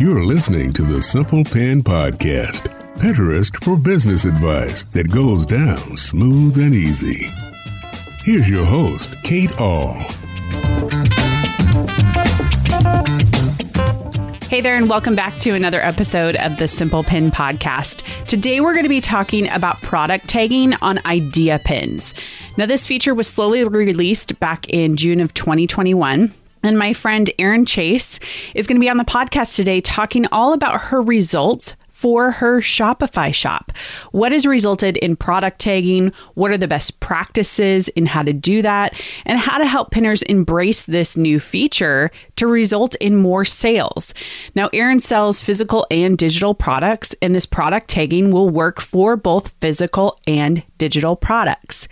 You're listening to the Simple Pin Podcast, Pinterest for business advice that goes down smooth and easy. Here's your host, Kate Ahl. Hey there, and welcome back to another episode of the Simple Pin Podcast. Today, we're going to be talking about product tagging on idea pins. Now, this feature was slowly released back in June of 2021. And my friend Erin Chase is going to be on the podcast today talking all about her results for her Shopify shop. What has resulted in product tagging? What are the best practices in how to do that? And how to help pinners embrace this new feature to result in more sales. Now, Erin sells physical and digital products, and this product tagging will work for both physical and digital products.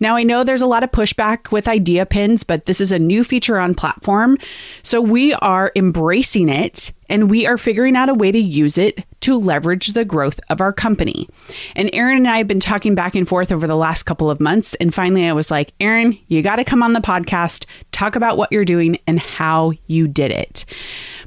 Now, I know there's a lot of pushback with idea pins, but this is a new feature on platform. So we are embracing it and we are figuring out a way to use it to leverage the growth of our company. And Erin and I have been talking back and forth over the last couple of months. And finally, I was like, Erin, you got to come on the podcast, talk about what you're doing and how you did it.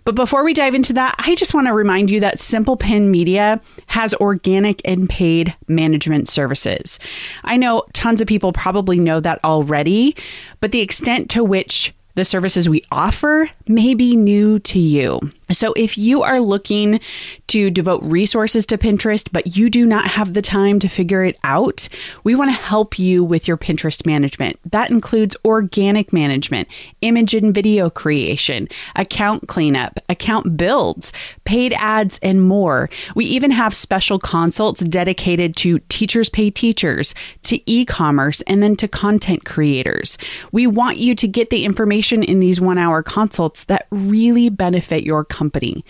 But before we dive into that, I just want to remind you that Simple Pin Media has organic and paid management services. I know tons of people probably know that already, but the extent to which the services we offer may be new to you. So, if you are looking to devote resources to Pinterest, but you do not have the time to figure it out, we want to help you with your Pinterest management. That includes organic management, image and video creation, account cleanup, account builds, paid ads, and more. We even have special consults dedicated to teachers pay teachers, to e commerce, and then to content creators. We want you to get the information in these one hour consults that really benefit your company company.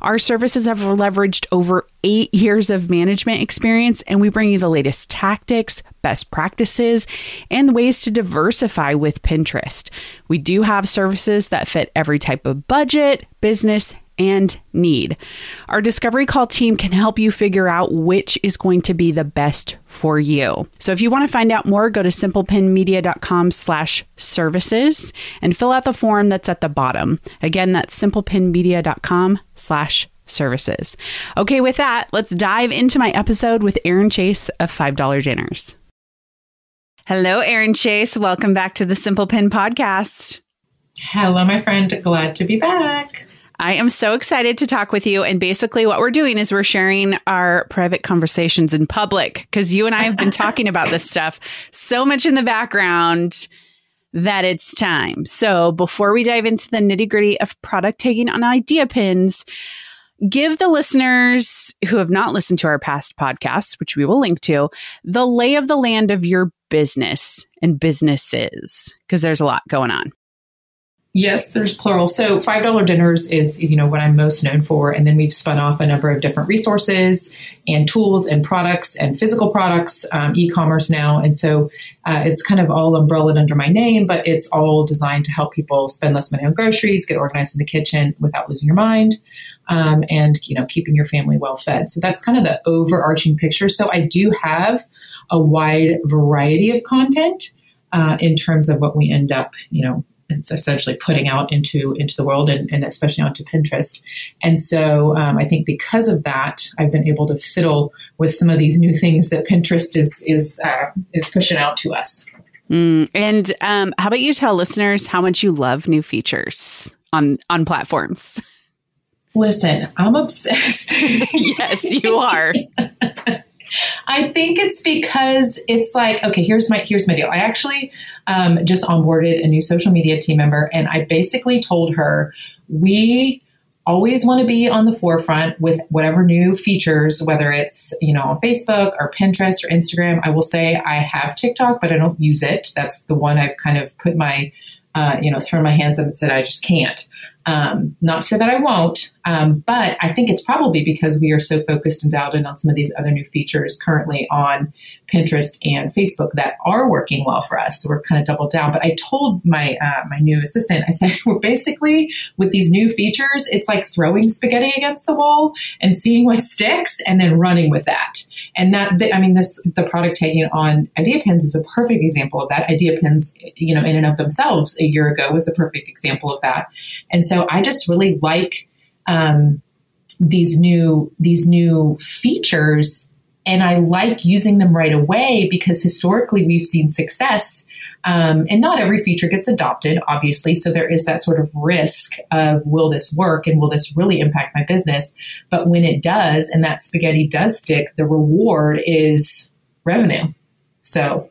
Our services have leveraged over eight years of management experience, and we bring you the latest tactics, best practices, and ways to diversify with Pinterest. We do have services that fit every type of budget, business, and need. Our discovery call team can help you figure out which is going to be the best for you. So if you want to find out more, go to simplepinmedia.com slash services and fill out the form that's at the bottom. Again, that's simplepinmedia.com slash services. Okay, with that, let's dive into my episode with Erin Chase of $5 Dinners. Hello, Erin Chase. Welcome back to the Simple Pin podcast. Hello, my friend. Glad to be back. I am so excited to talk with you. And basically, what we're doing is we're sharing our private conversations in public because you and I have been talking about this stuff so much in the background that it's time. So, before we dive into the nitty gritty of product tagging on idea pins, give the listeners who have not listened to our past podcasts, which we will link to, the lay of the land of your business and businesses because there's a lot going on. Yes, there's plural. So five dollar dinners is, is you know what I'm most known for, and then we've spun off a number of different resources and tools and products and physical products, um, e-commerce now, and so uh, it's kind of all umbrellaed under my name, but it's all designed to help people spend less money on groceries, get organized in the kitchen without losing your mind, um, and you know keeping your family well fed. So that's kind of the overarching picture. So I do have a wide variety of content uh, in terms of what we end up, you know it's essentially putting out into into the world and, and especially onto Pinterest. And so um, I think because of that, I've been able to fiddle with some of these new things that Pinterest is is uh, is pushing out to us. Mm, and um, how about you tell listeners how much you love new features on on platforms? Listen, I'm obsessed. yes, you are. I think it's because it's like, okay, here's my here's my deal. I actually um, just onboarded a new social media team member, and I basically told her we always want to be on the forefront with whatever new features, whether it's you know on Facebook or Pinterest or Instagram. I will say I have TikTok, but I don't use it. That's the one I've kind of put my uh, you know thrown my hands up and said I just can't. Um, not to say that I won't, Um, but I think it's probably because we are so focused and dialed in on some of these other new features currently on Pinterest and Facebook that are working well for us. So we're kind of doubled down. But I told my uh, my new assistant, I said, we're basically with these new features, it's like throwing spaghetti against the wall and seeing what sticks and then running with that. And that, I mean, this, the product tagging on Idea Pins is a perfect example of that. Idea Pins, you know, in and of themselves a year ago was a perfect example of that. And so I just really like, um, these new, these new features and I like using them right away because historically we've seen success. Um, and not every feature gets adopted, obviously. So there is that sort of risk of will this work and will this really impact my business? But when it does, and that spaghetti does stick, the reward is revenue. So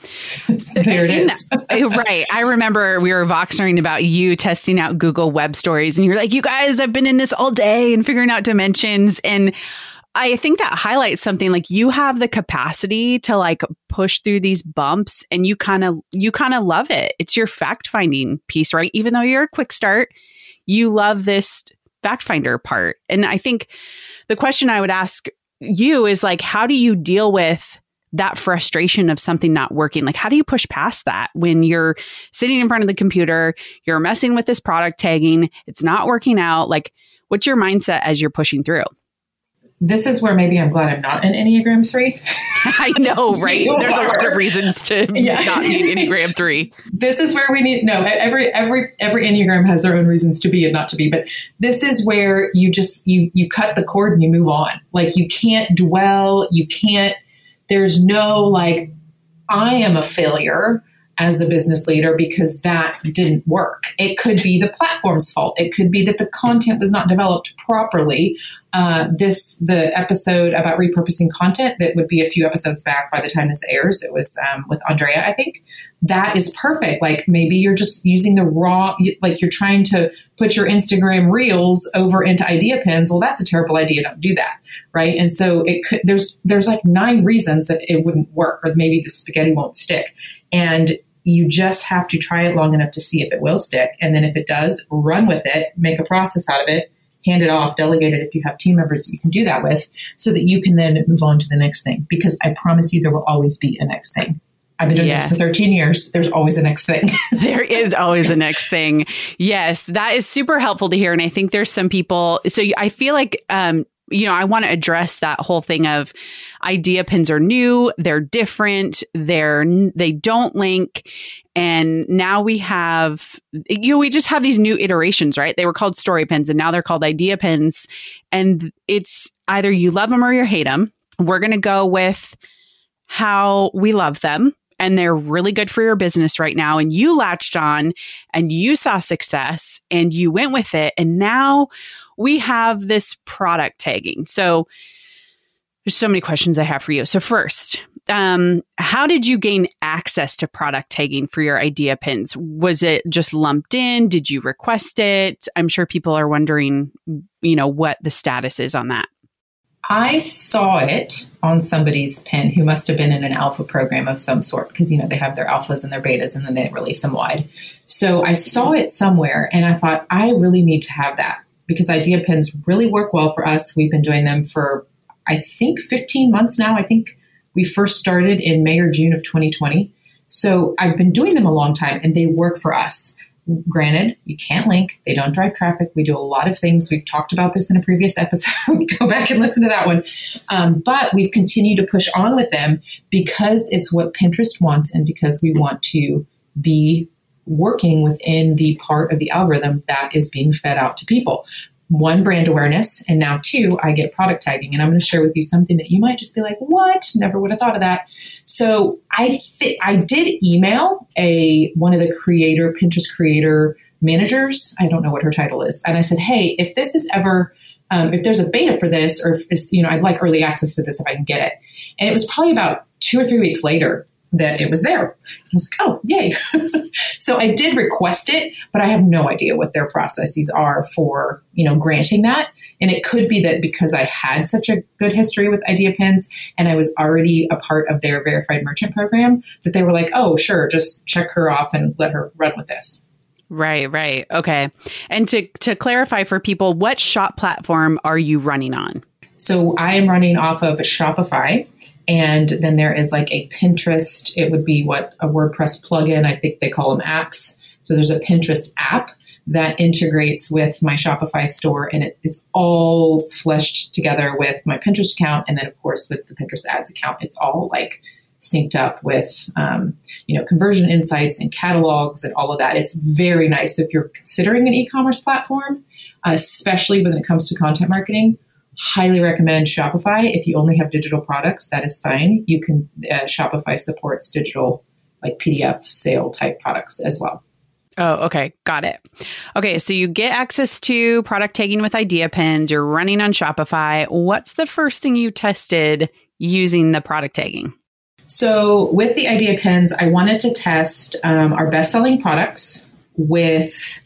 there it is. right. I remember we were voxering about you testing out Google Web Stories, and you're like, "You guys, I've been in this all day and figuring out dimensions." And I think that highlights something like you have the capacity to like push through these bumps and you kind of you kind of love it. It's your fact finding piece, right? Even though you're a quick start, you love this fact finder part. And I think the question I would ask you is like how do you deal with that frustration of something not working? Like how do you push past that when you're sitting in front of the computer, you're messing with this product tagging, it's not working out? Like what's your mindset as you're pushing through? this is where maybe I'm glad I'm not an Enneagram 3. I know, right? There's a lot of reasons to yeah. not be Enneagram 3. This is where we need no, every every every Enneagram has their own reasons to be and not to be, but this is where you just you you cut the cord and you move on. Like you can't dwell, you can't there's no like I am a failure as a business leader because that didn't work. It could be the platform's fault. It could be that the content was not developed properly. Uh, this the episode about repurposing content that would be a few episodes back by the time this airs. It was um, with Andrea, I think. That is perfect. Like maybe you're just using the raw, like you're trying to put your Instagram reels over into idea pins. Well, that's a terrible idea. Don't do that, right? And so it could. There's there's like nine reasons that it wouldn't work, or maybe the spaghetti won't stick. And you just have to try it long enough to see if it will stick. And then if it does, run with it, make a process out of it, hand it off, delegate it if you have team members you can do that with, so that you can then move on to the next thing. Because I promise you, there will always be a next thing. I've been doing yes. this for 13 years. There's always a next thing. there is always a next thing. Yes, that is super helpful to hear. And I think there's some people, so I feel like um, you know, I want to address that whole thing of idea pins are new, they're different, they're they don't link and now we have you know we just have these new iterations, right? They were called story pins and now they're called idea pins and it's either you love them or you hate them. We're going to go with how we love them and they're really good for your business right now and you latched on and you saw success and you went with it and now we have this product tagging. So there's so many questions I have for you. So first, um, how did you gain access to product tagging for your idea pins? Was it just lumped in? Did you request it? I'm sure people are wondering, you know, what the status is on that. I saw it on somebody's pin who must have been in an alpha program of some sort because, you know, they have their alphas and their betas and then they release them wide. So I saw it somewhere and I thought, I really need to have that because idea pins really work well for us. We've been doing them for, I think, 15 months now. I think we first started in May or June of 2020. So I've been doing them a long time and they work for us. Granted, you can't link, they don't drive traffic. We do a lot of things. We've talked about this in a previous episode. Go back and listen to that one. Um, but we've continued to push on with them because it's what Pinterest wants and because we want to be working within the part of the algorithm that is being fed out to people. One, brand awareness, and now two, I get product tagging. And I'm going to share with you something that you might just be like, "What? Never would have thought of that." So I th- I did email a one of the creator Pinterest creator managers. I don't know what her title is, and I said, "Hey, if this is ever um, if there's a beta for this, or if you know, I'd like early access to this if I can get it." And it was probably about two or three weeks later that it was there. I was like, oh, yay. so I did request it, but I have no idea what their processes are for, you know, granting that. And it could be that because I had such a good history with Idea Pins and I was already a part of their verified merchant program, that they were like, oh, sure, just check her off and let her run with this. Right, right. Okay. And to to clarify for people, what shop platform are you running on? So I am running off of Shopify and then there is like a Pinterest, it would be what a WordPress plugin, I think they call them apps. So there's a Pinterest app that integrates with my Shopify store and it, it's all fleshed together with my Pinterest account and then of course with the Pinterest ads account. It's all like synced up with um, you know conversion insights and catalogs and all of that. It's very nice. So if you're considering an e-commerce platform, especially when it comes to content marketing, highly recommend Shopify. If you only have digital products, that is fine. You can uh, Shopify supports digital like PDF sale type products as well. Oh, okay. Got it. Okay. So you get access to product tagging with idea pins. You're running on Shopify. What's the first thing you tested using the product tagging? So, with the idea pins, I wanted to test um, our best selling products with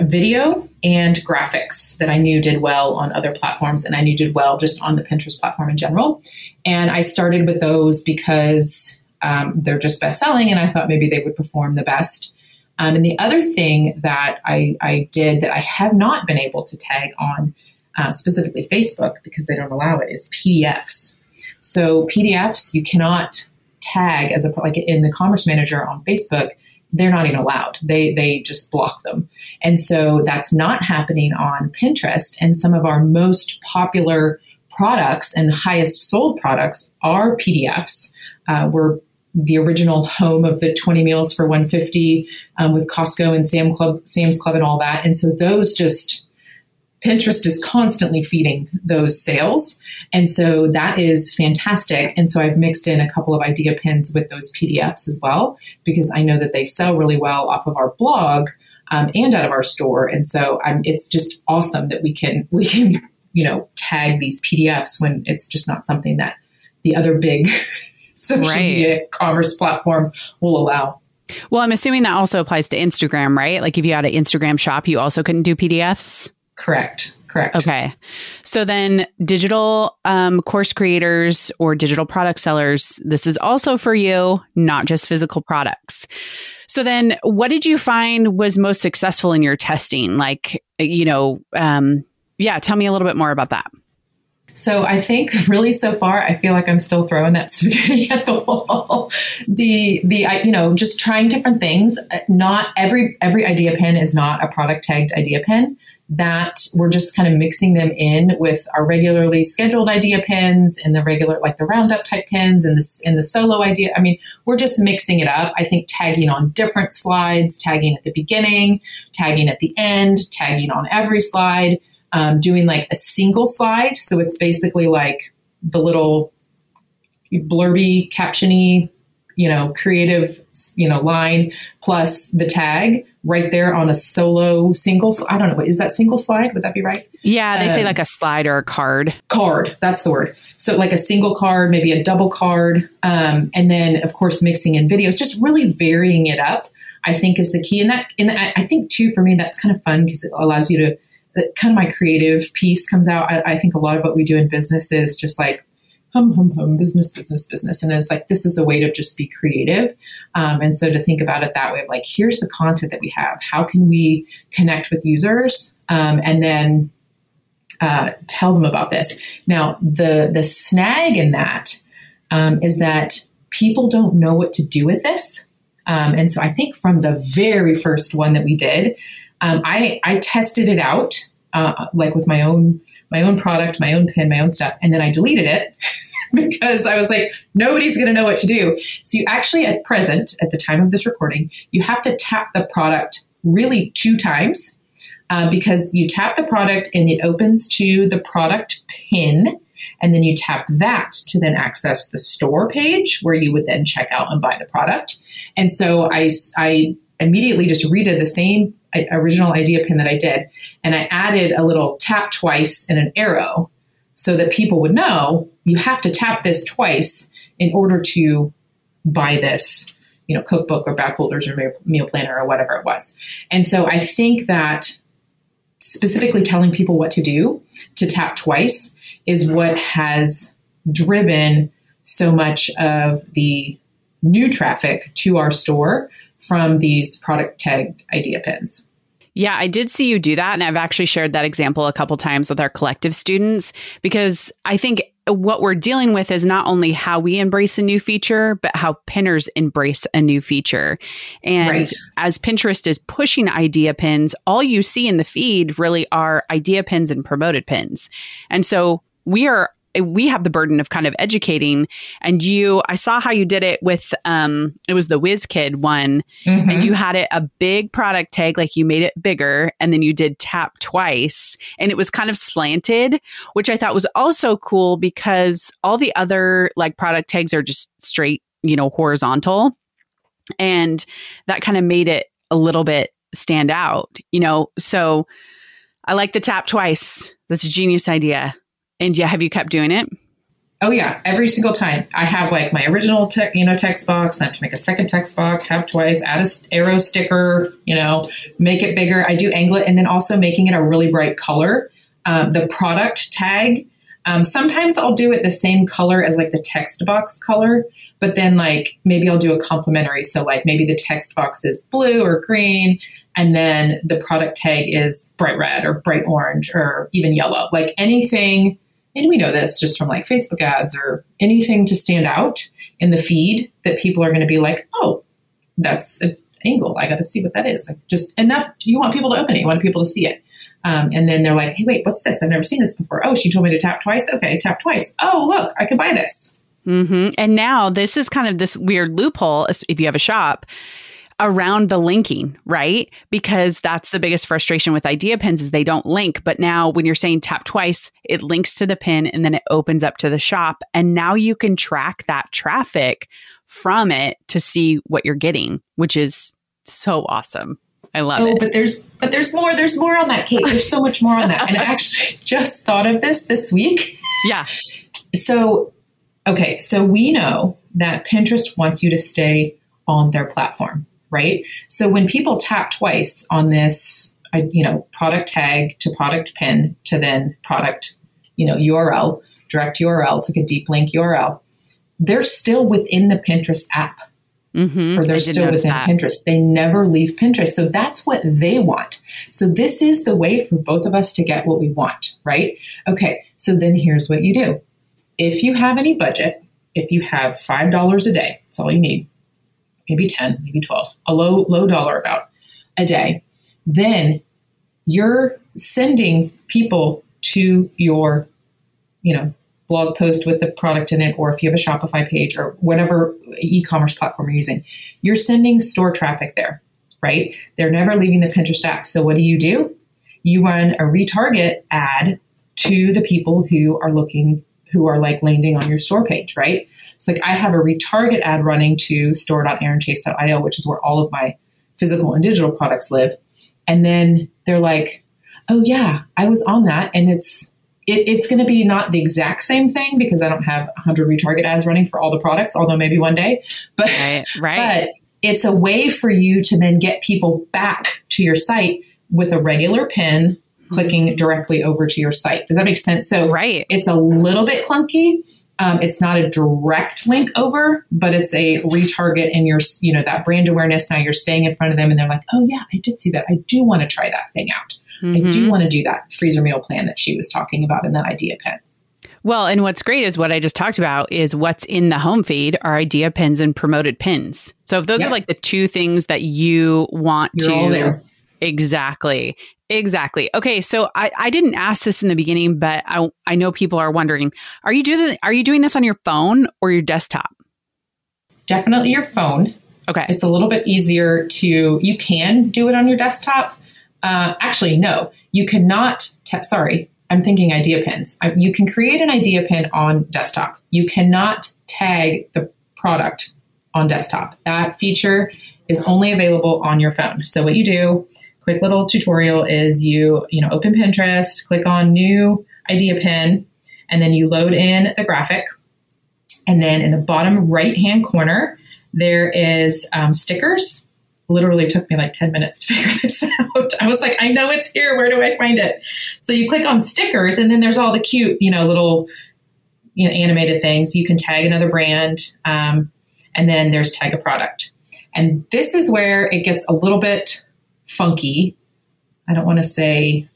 video and graphics that I knew did well on other platforms and I knew did well just on the Pinterest platform in general. And I started with those because um, they're just best selling and I thought maybe they would perform the best. Um, and the other thing that I, I, did that I have not been able to tag on uh, specifically Facebook because they don't allow it is PDFs. So PDFs you cannot tag as a like in the Commerce Manager on Facebook. They're not even allowed. They they just block them, and so that's not happening on Pinterest. And some of our most popular products and highest sold products are PDFs. Uh, we're the original home of the 20 meals for 150 um, with Costco and Sam Club, Sam's Club and all that. And so those just Pinterest is constantly feeding those sales. And so that is fantastic. And so I've mixed in a couple of idea pins with those PDFs as well, because I know that they sell really well off of our blog um, and out of our store. And so um, it's just awesome that we can, we can, you know, tag these PDFs when it's just not something that the other big social right. media commerce platform will allow. Well, I'm assuming that also applies to Instagram, right? Like if you had an Instagram shop, you also couldn't do PDFs? Correct. Correct. Okay. So then, digital um, course creators or digital product sellers, this is also for you, not just physical products. So then, what did you find was most successful in your testing? Like, you know, um, yeah, tell me a little bit more about that. So I think really so far, I feel like I'm still throwing that spaghetti at the wall. the the you know just trying different things. Not every every idea pin is not a product tagged idea pin that we're just kind of mixing them in with our regularly scheduled idea pins and the regular like the roundup type pins and the and the solo idea. I mean, we're just mixing it up. I think tagging on different slides, tagging at the beginning, tagging at the end, tagging on every slide, um, doing like a single slide. So it's basically like the little blurby captiony you know, creative, you know, line plus the tag right there on a solo single. I don't know. Is that single slide? Would that be right? Yeah, they um, say like a slide or a card. Card. That's the word. So like a single card, maybe a double card. Um, and then of course mixing in videos, just really varying it up. I think is the key. And that, and I think too, for me, that's kind of fun because it allows you to, kind of my creative piece comes out. I, I think a lot of what we do in business is just like hum, hum, hum, business, business, business. And it's like, this is a way to just be creative. Um, and so to think about it that way, of like, here's the content that we have. How can we connect with users? Um, and then uh, tell them about this. Now, the, the snag in that um, is that people don't know what to do with this. Um, and so I think from the very first one that we did, um, I, I tested it out, uh, like with my own my own product, my own pin, my own stuff. And then I deleted it because I was like, nobody's going to know what to do. So you actually, at present, at the time of this recording, you have to tap the product really two times uh, because you tap the product and it opens to the product pin. And then you tap that to then access the store page where you would then check out and buy the product. And so I, I immediately just redid the same uh, original idea pin that I did. And I added a little tap twice and an arrow so that people would know you have to tap this twice in order to buy this, you know, cookbook or back holders or meal planner or whatever it was. And so I think that specifically telling people what to do to tap twice is what has driven so much of the new traffic to our store from these product tagged idea pins. Yeah, I did see you do that. And I've actually shared that example a couple times with our collective students because I think what we're dealing with is not only how we embrace a new feature, but how pinners embrace a new feature. And right. as Pinterest is pushing idea pins, all you see in the feed really are idea pins and promoted pins. And so we are we have the burden of kind of educating. And you i saw how you did it with um it was the whiz kid one. Mm-hmm. and you had it a big product tag like you made it bigger and then you did tap twice. And it was kind of slanted which i thought was also cool because all the other like product tags are just straight you know horizontal. And that kind of made it a little bit stand out you know? So i like the tap twice. That's a genius idea and yeah, have you kept doing it? Oh yeah, every single time. I have like my original te- you know text box, I have to make a second text box, tap twice, add a arrow sticker, you know, make it bigger. I do angle it, and then also making it a really bright color. Um, the product tag. Um, sometimes I'll do it the same color as like the text box color, but then like maybe I'll do a complementary. So like maybe the text box is blue or green, and then the product tag is bright red or bright orange or even yellow. Like anything and we know this just from like Facebook ads or anything to stand out in the feed that people are going to be like, oh, that's an angle. I got to see what that is. Like just enough. You want people to open it. You want people to see it. Um, and then they're like, hey, wait, what's this? I've never seen this before. Oh, she told me to tap twice. Okay, tap twice. Oh, look, I can buy this. Mm-hmm. And now this is kind of this weird loophole if you have a shop around the linking, right? Because that's the biggest frustration with idea pins is they don't link. But now when you're saying tap twice, it links to the pin and then it opens up to the shop. And now you can track that traffic from it to see what you're getting, which is so awesome. I love oh, it. but there's but there's more. There's more on that, Kate. There's so much more on that. And I actually just thought of this this week. Yeah. So, okay, so we know that Pinterest wants you to stay on their platform right? So when people tap twice on this, you know, product tag to product pin to then product, you know, URL, direct URL to a deep link URL, they're still within the Pinterest app. Mm-hmm. Or they're still within that. Pinterest. They never leave Pinterest. So that's what they want. So this is the way for both of us to get what we want, right? Okay, so then here's what you do. If you have any budget, if you have $5 a day, that's all you need, maybe 10, maybe 12, a low, low dollar about a day, then you're sending people to your, you know, blog post with the product in it, or if you have a Shopify page or whatever e-commerce platform you're using, you're sending store traffic there, right? They're never leaving the Pinterest app. So what do you do? You run a retarget ad to the people who are looking, who are like landing on your store page, right? So like I have a retarget ad running to store.aaronchase.io, which is where all of my physical and digital products live. And then they're like, oh yeah, I was on that. And it's, it, it's going to be not the exact same thing because I don't have 100 retarget ads running for all the products, although maybe one day. But, right, right. but it's a way for you to then get people back to your site with a regular pin mm-hmm. clicking directly over to your site. Does that make sense? So right. it's a little bit clunky, um, it's not a direct link over, but it's a retarget and you're, you know, that brand awareness. Now you're staying in front of them and they're like, oh yeah, I did see that. I do want to try that thing out. Mm-hmm. I do mm-hmm. want to do that freezer meal plan that she was talking about in that idea pin. Well, and what's great is what I just talked about is what's in the home feed are idea pins and promoted pins. So if those are like the two things that you want You're to Exactly. Exactly. Okay, so I, I didn't ask this in the beginning, but I I know people are wondering: Are you doing Are you doing this on your phone or your desktop? Definitely your phone. Okay, it's a little bit easier to. You can do it on your desktop. Uh, actually, no, you cannot. Te- sorry, I'm thinking idea pins. I, you can create an idea pin on desktop. You cannot tag the product on desktop. That feature is only available on your phone. So what you do quick little tutorial is you, you know, open Pinterest, click on new idea pin, and then you load in the graphic. And then in the bottom right hand corner, there is um, stickers. Literally took me like 10 minutes to figure this out. I was like, I know it's here. Where do I find it? So you click on stickers, and then there's all the cute, you know, little you know, animated things. You can tag another brand, um, and then there's tag a product. And this is where it gets a little bit funky. I don't want to say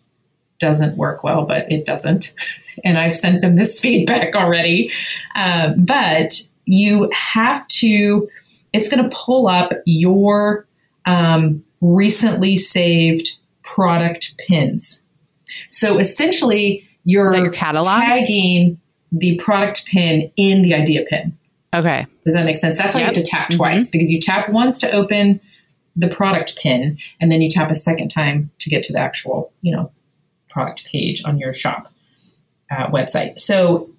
doesn't work well, but it doesn't. And I've sent them this feedback already. Um, but you have to, it's going to pull up your um, recently saved product pins. So essentially, you're your catalog? tagging the product pin in the idea pin. Okay. Does that make sense? That's why Yep. you have to tap twice Mhm. because you tap once to open the product pin and then you tap a second time to get to the actual, you know, product page on your shop uh, website. So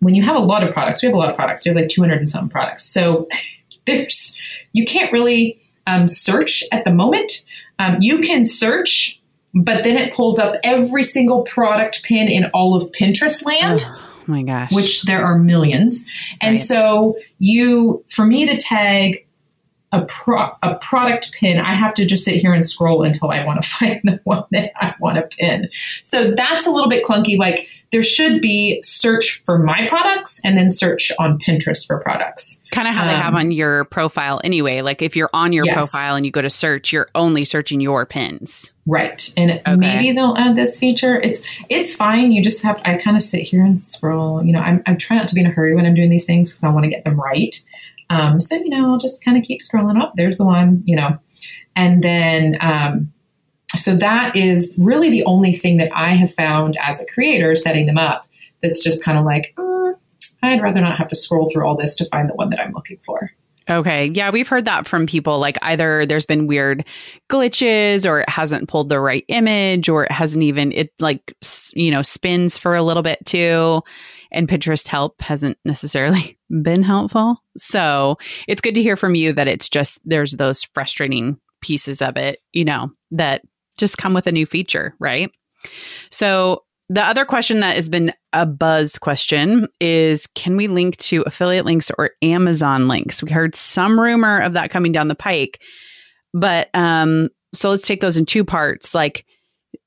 when you have a lot of products, we have a lot of products. We have like 200 and some products. So there's, you can't really um, search at the moment. Um, you can search, but then it pulls up every single product pin in all of Pinterest land Oh my gosh. which there are millions. And Right. so you, for me to tag a pro, a product pin, I have to just sit here and scroll until I want to find the one that I want to pin. So that's a little bit clunky. Like there should be search for my products and then search on Pinterest for products. kind of how they have um, on your profile anyway. Like if you're on your Yes. profile and you go to search, you're only searching your pins. Right. And Okay. maybe they'll add this feature. It's it's fine. You just have I kind of sit here and scroll. You know, I'm I'm trying not to be in a hurry when I'm doing these things because I want to get them right. Um, so you know, I'll just kind of keep scrolling up. There's the one, you know, and then um, so that is really the only thing that I have found as a creator setting them up. That's just kind of like uh, I'd rather not have to scroll through all this to find the one that I'm looking for. Okay. Yeah, we've heard that from people. Like either there's been weird glitches or it hasn't pulled the right image or it hasn't even, it like, you know, spins for a little bit too. And Pinterest help hasn't necessarily been helpful. So it's good to hear from you that it's just, there's those frustrating pieces of it, you know, that just come with a new feature, right? So the other question that has been a buzz question is can we link to affiliate links or Amazon links? We heard some rumor of that coming down the pike. But um so let's take those in two parts. Like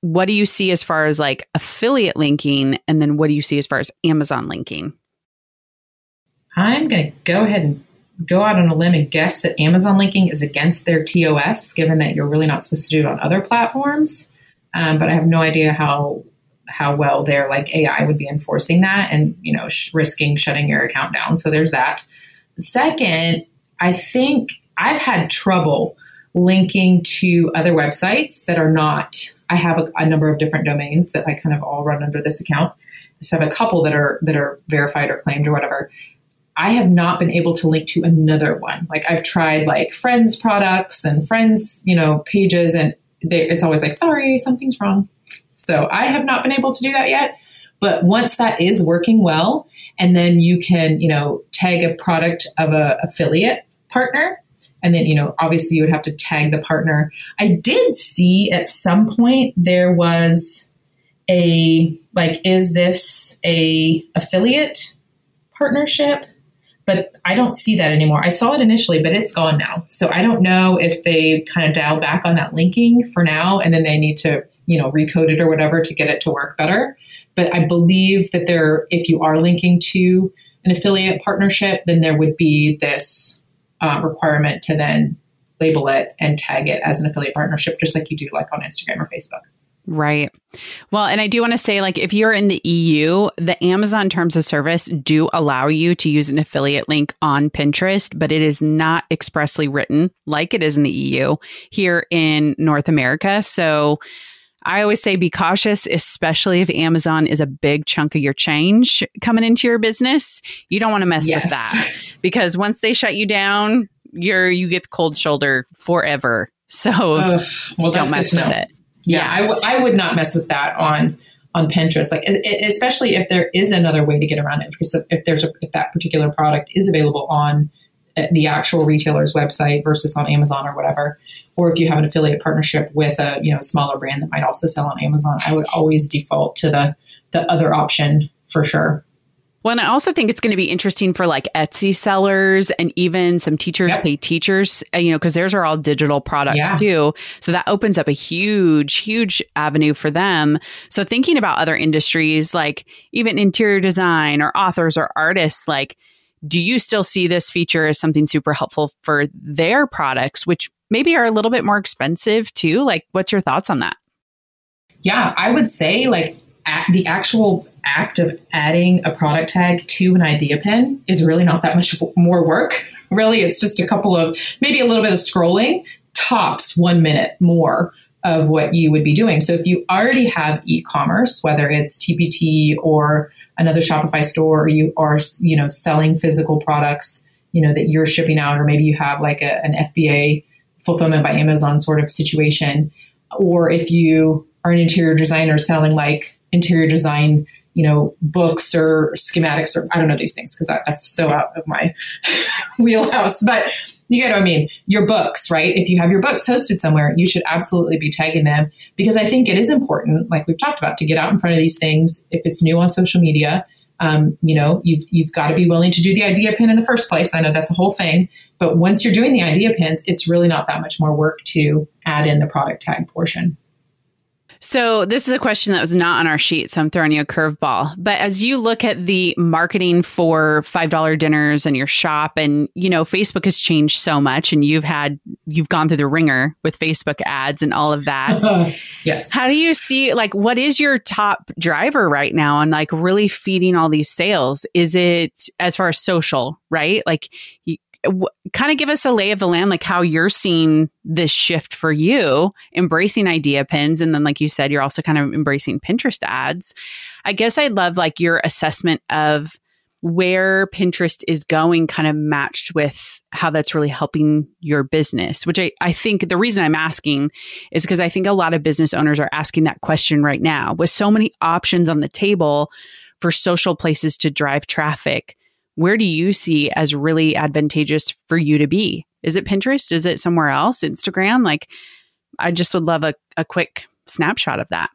what do you see as far as like affiliate linking and then what do you see as far as Amazon linking? I'm going to go ahead and go out on a limb and guess that Amazon linking is against their TOS, given that you're really not supposed to do it on other platforms. Um, but I have no idea how how well their like AI would be enforcing that, and you know, sh- risking shutting your account down. So there's that. Second, I think I've had trouble linking to other websites that are not. I have a, a number of different domains that I kind of all run under this account. So I have a couple that are that are verified or claimed or whatever. I have not been able to link to another one. Like I've tried like friends products and friends, you know, pages and they, it's always like, sorry, something's wrong. So I have not been able to do that yet. But once that is working well, and then you can, you know, tag a product of a affiliate partner, and then, you know, obviously you would have to tag the partner. I did see at some point there was a like, is this a affiliate partnership? but I don't see that anymore. I saw it initially, but it's gone now. So I don't know if they kind of dial back on that linking for now, and then they need to, you know, recode it or whatever to get it to work better. But I believe that there, if you are linking to an affiliate partnership, then there would be this uh, requirement to then label it and tag it as an affiliate partnership, just like you do like on Instagram or Facebook. Right. Well, and I do want to say, like, if you're in the EU, the Amazon terms of service do allow you to use an affiliate link on Pinterest, but it is not expressly written like it is in the EU here in North America. So I always say be cautious, especially if Amazon is a big chunk of your change coming into your business. You don't want to mess with that because once they shut you down, you're you get the cold shoulder forever. So Ugh, well, don't mess with it. Yeah, I, w- I would not mess with that on on Pinterest. Like, especially if there is another way to get around it, because if- there's a, if that particular product is available on uh, the actual retailer's website versus on Amazon or whatever, or if you have an affiliate partnership with a you know smaller brand that might also sell on Amazon, I would always default to the the other option for sure. Well, and I also think it's going to be interesting for like Etsy sellers and even some teachers Yep. pay teachers, uh, you know, because theirs are all digital products Yeah. too. So that opens up a huge, huge avenue for them. So thinking about other industries like even interior design or authors or artists, like do you still see this feature as something super helpful for their products, which maybe are a little bit more expensive too? Like, what's your thoughts on that? Yeah, I would say like the actual act of adding a product tag to an idea pin is really not that much more work. Really, it's just a couple of maybe a little bit of scrolling, tops one minute more of what you would be doing. So if you already have e-commerce, whether it's TPT or another Shopify store, or you are you know selling physical products, you know that you're shipping out, or maybe you have like a, an FBA fulfillment by Amazon sort of situation, or if you are an interior designer selling like interior design you know books or schematics or i don't know these things because that, that's so out of my wheelhouse but you get what i mean? Your books right? If you have your books hosted somewhere you should absolutely be tagging them because i think it is important like we've talked about to get out in front of these things. If it's new on social media um, you know you've, you've got to be willing to do the idea pin in the first place. I know that's a whole thing but once you're doing the idea pins it's really not that much more work to add in the product tag portion so this is a question that was not on our sheet, so I'm throwing you a curveball. But as you look at the marketing for five dollar dinners and your shop, and you know Facebook has changed so much, and you've had you've gone through the ringer with Facebook ads and all of that. yes. How do you see like what is your top driver right now on like really feeding all these sales? Is it as far as social, right? Like w- kind of give us a lay of the land, like how you're seeing this shift for you, embracing idea pins. And then, like you said, you're also kind of embracing Pinterest ads. I guess I'd love like your assessment of where Pinterest is going, kind of matched with how that's really helping your business, which I, I think the reason I'm asking is because I think a lot of business owners are asking that question right now with so many options on the table for social places to drive traffic where do you see as really advantageous for you to be? Is it Pinterest? Is it somewhere else? Instagram? Like, I just would love a, a quick snapshot of that.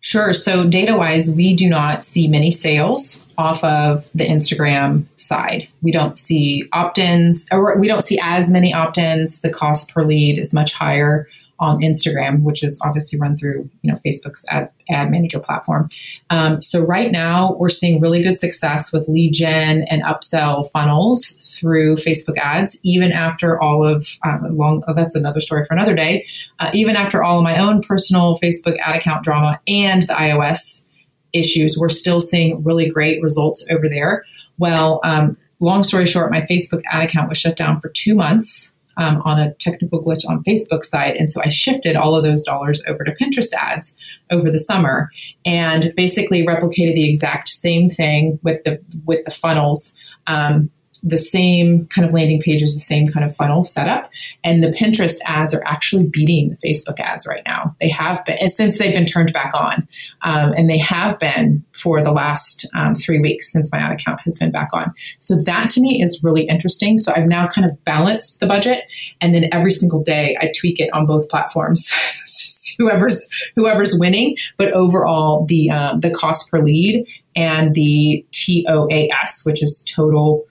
Sure. So, data wise, we do not see many sales off of the Instagram side. We don't see opt ins, or we don't see as many opt ins. The cost per lead is much higher on Instagram, which is obviously run through you know Facebook's ad, ad manager platform. Um, so right now we're seeing really good success with lead gen and upsell funnels through Facebook ads, even after all of um, long. Oh, that's another story for another day. Uh, even after all of my own personal Facebook ad account drama and the iOS issues, we're still seeing really great results over there. Well, um, long story short, my Facebook ad account was shut down for two months um, on a technical glitch on Facebook side. And so I shifted all of those dollars over to Pinterest ads over the summer and basically replicated the exact same thing with the with the funnels. Um, the same kind of landing pages, the same kind of funnel setup. And the Pinterest ads are actually beating the Facebook ads right now. They have been since they've been turned back on. Um, and they have been for the last um, three weeks since my ad account has been back on. So that to me is really interesting. So I've now kind of balanced the budget. And then every single day I tweak it on both platforms. whoever's whoever's winning, but overall the uh, the cost per lead and the TOAS, which is total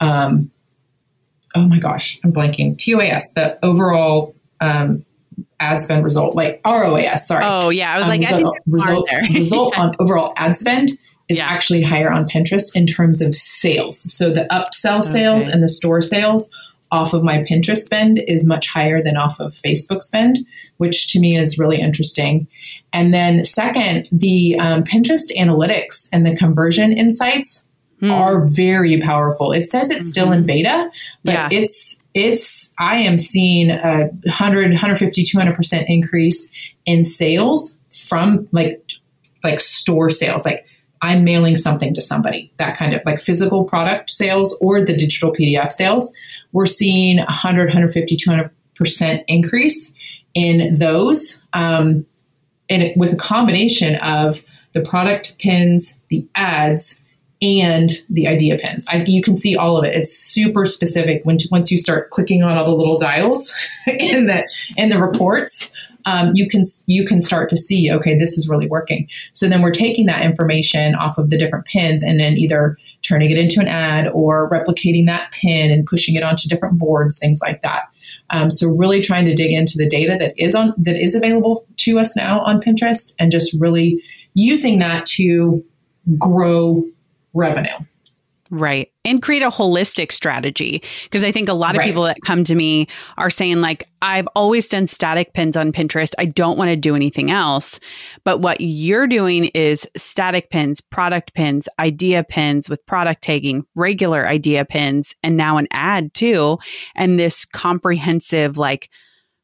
um, oh my gosh, I'm blanking. TOAS, the overall um, ad spend result, like ROAS, sorry. Oh, yeah. I was um, like, result, result, result on overall ad spend is yeah. actually higher on Pinterest in terms of sales. So the upsell sales okay. and the store sales off of my Pinterest spend is much higher than off of Facebook spend, which to me is really interesting. And then, second, the um, Pinterest analytics and the conversion insights mm. are very powerful. It says it's mm-hmm. still in mm-hmm. beta, but yeah. it's it's I am seeing a 100 150 200% increase in sales from like like store sales like I'm mailing something to somebody, that kind of like physical product sales or the digital PDF sales. We're seeing 100, 150, 200% increase in those. Um, and it, with a combination of the product pins, the ads, and the idea pins. I, you can see all of it. It's super specific when once you start clicking on all the little dials in the in the reports. Um, you can you can start to see okay this is really working so then we're taking that information off of the different pins and then either turning it into an ad or replicating that pin and pushing it onto different boards things like that um, so really trying to dig into the data that is on that is available to us now on pinterest and just really using that to grow revenue. Right. And create a holistic strategy. Because I think a lot of right. people that come to me are saying, like, I've always done static pins on Pinterest. I don't want to do anything else. But what you're doing is static pins, product pins, idea pins with product tagging, regular idea pins, and now an ad too. And this comprehensive, like,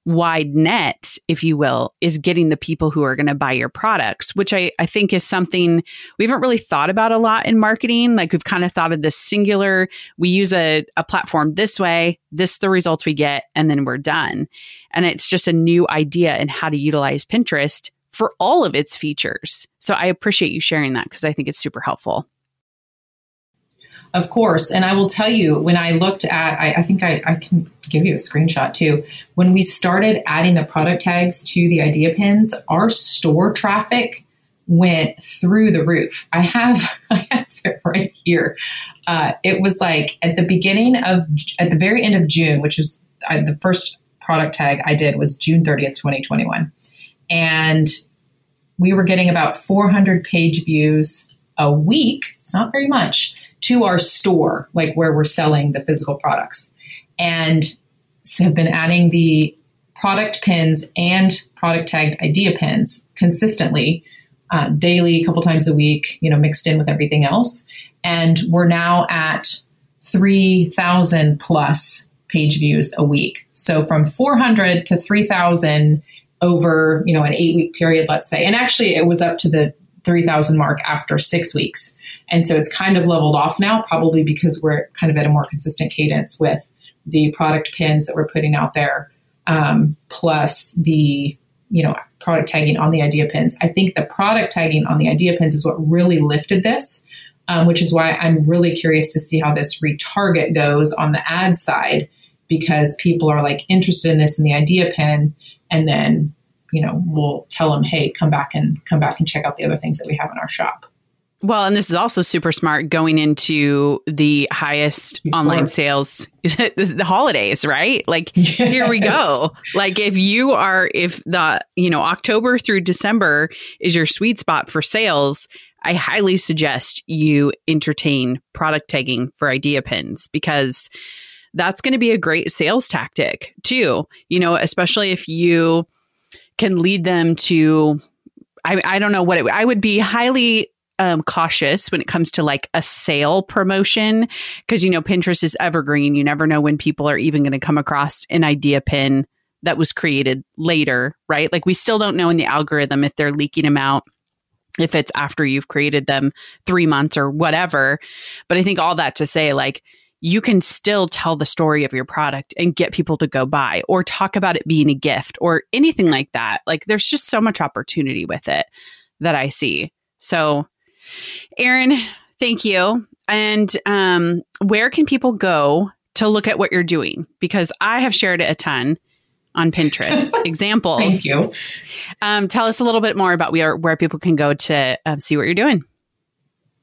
wide net, if you will, is getting the people who are going to buy your products, which I, I think is something we haven't really thought about a lot in marketing. Like we've kind of thought of this singular, we use a, a platform this way, this the results we get, and then we're done. And it's just a new idea in how to utilize Pinterest for all of its features. So I appreciate you sharing that because I think it's super helpful. Of course. And I will tell you, when I looked at, I, I think I, I, can give you a screenshot too. When we started adding the product tags to the idea pins, our store traffic went through the roof. I have, I have it right here. Uh, it was like at the beginning of, at the very end of June, which is I, the first product tag I did was June 30th, 2021. And we were getting about 400 page views a week. It's not very much to our store, like where we're selling the physical products. And have been adding the product pins and product tagged idea pins consistently, uh, daily, a couple times a week, you know, mixed in with everything else. And we're now at 3,000 plus page views a week. So from 400 to 3,000 over, you know, an eight week period, let's say. And actually, it was up to the 3,000 mark after six weeks. And so it's kind of leveled off now, probably because we're kind of at a more consistent cadence with the product pins that we're putting out there, um, plus the you know product tagging on the idea pins. I think the product tagging on the idea pins is what really lifted this, um, which is why I'm really curious to see how this retarget goes on the ad side because people are like interested in this in the idea pin, and then you know, we'll tell them, hey, come back and come back and check out the other things that we have in our shop. Well, and this is also super smart going into the highest Before. online sales, the holidays, right? Like, yes. here we go. Like, if you are, if the, you know, October through December is your sweet spot for sales, I highly suggest you entertain product tagging for idea pins because that's going to be a great sales tactic too. You know, especially if you, can lead them to I, I don't know what it, I would be highly um, cautious when it comes to like a sale promotion because you know Pinterest is evergreen. You never know when people are even going to come across an idea pin that was created later, right? Like we still don't know in the algorithm if they're leaking them out, if it's after you've created them three months or whatever. But I think all that to say, like you can still tell the story of your product and get people to go buy or talk about it being a gift or anything like that. Like there's just so much opportunity with it that I see. So, Erin, thank you. And um, where can people go to look at what you're doing? Because I have shared it a ton on Pinterest. Examples. Thank you. Um, tell us a little bit more about where, where people can go to uh, see what you're doing.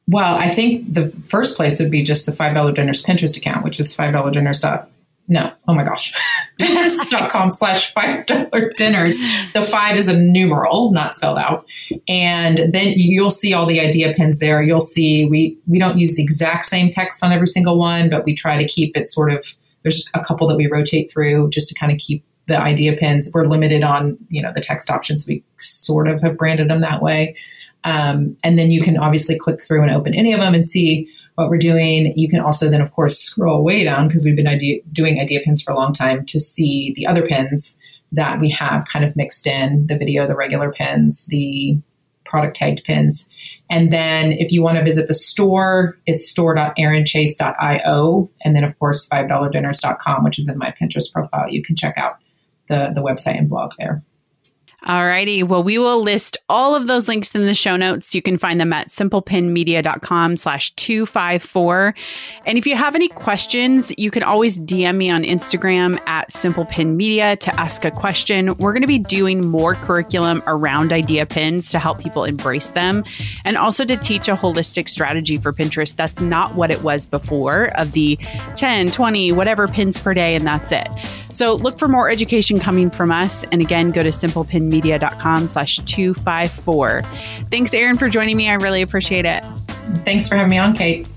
Well, I think the first place would be just the $5 dinners Pinterest account, which is $5 dinners. Dot, no, oh my gosh. Pinterest.com slash $5 dinners. The five is a numeral, not spelled out. And then you'll see all the idea pins there. You'll see we, we don't use the exact same text on every single one, but we try to keep it sort of, there's a couple that we rotate through just to kind of keep the idea pins. We're limited on, you know, the text options. We sort of have branded them that way. Um, and then you can obviously click through and open any of them and see what we're doing. You can also then, of course, scroll way down because we've been idea, doing idea pins for a long time to see the other pins that we have kind of mixed in the video, the regular pins, the product tagged pins. And then if you want to visit the store, it's store.erinchase.io. And then, of course, $5dinners.com, which is in my Pinterest profile. You can check out the, the website and blog there. Alrighty. Well, we will list all of those links in the show notes. You can find them at simplepinmedia.com slash 254. And if you have any questions, you can always DM me on Instagram at simplepinmedia to ask a question. We're going to be doing more curriculum around idea pins to help people embrace them and also to teach a holistic strategy for Pinterest. That's not what it was before of the 10, 20, whatever pins per day, and that's it. So look for more education coming from us. And again, go to simplepinmedia.com media.com slash 254. Thanks, Erin, for joining me. I really appreciate it. Thanks for having me on, Kate.